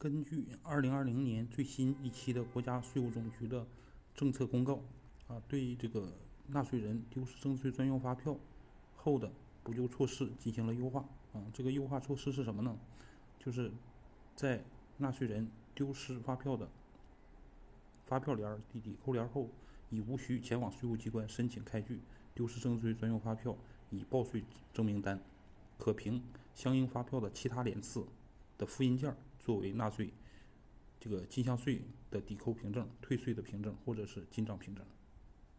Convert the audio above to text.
根据二零二零年最新一期的国家税务总局的政策公告，啊，对这个纳税人丢失征税专用发票后的补救措施进行了优化。啊，这个优化措施是什么呢？就是在纳税人丢失发票的发票联抵抵扣联后，已无需前往税务机关申请开具丢失征税专用发票以报税证明单，可凭相应发票的其他联次的复印件儿作为纳税这个进项税的抵扣凭证、退税的凭证或者是进账凭证。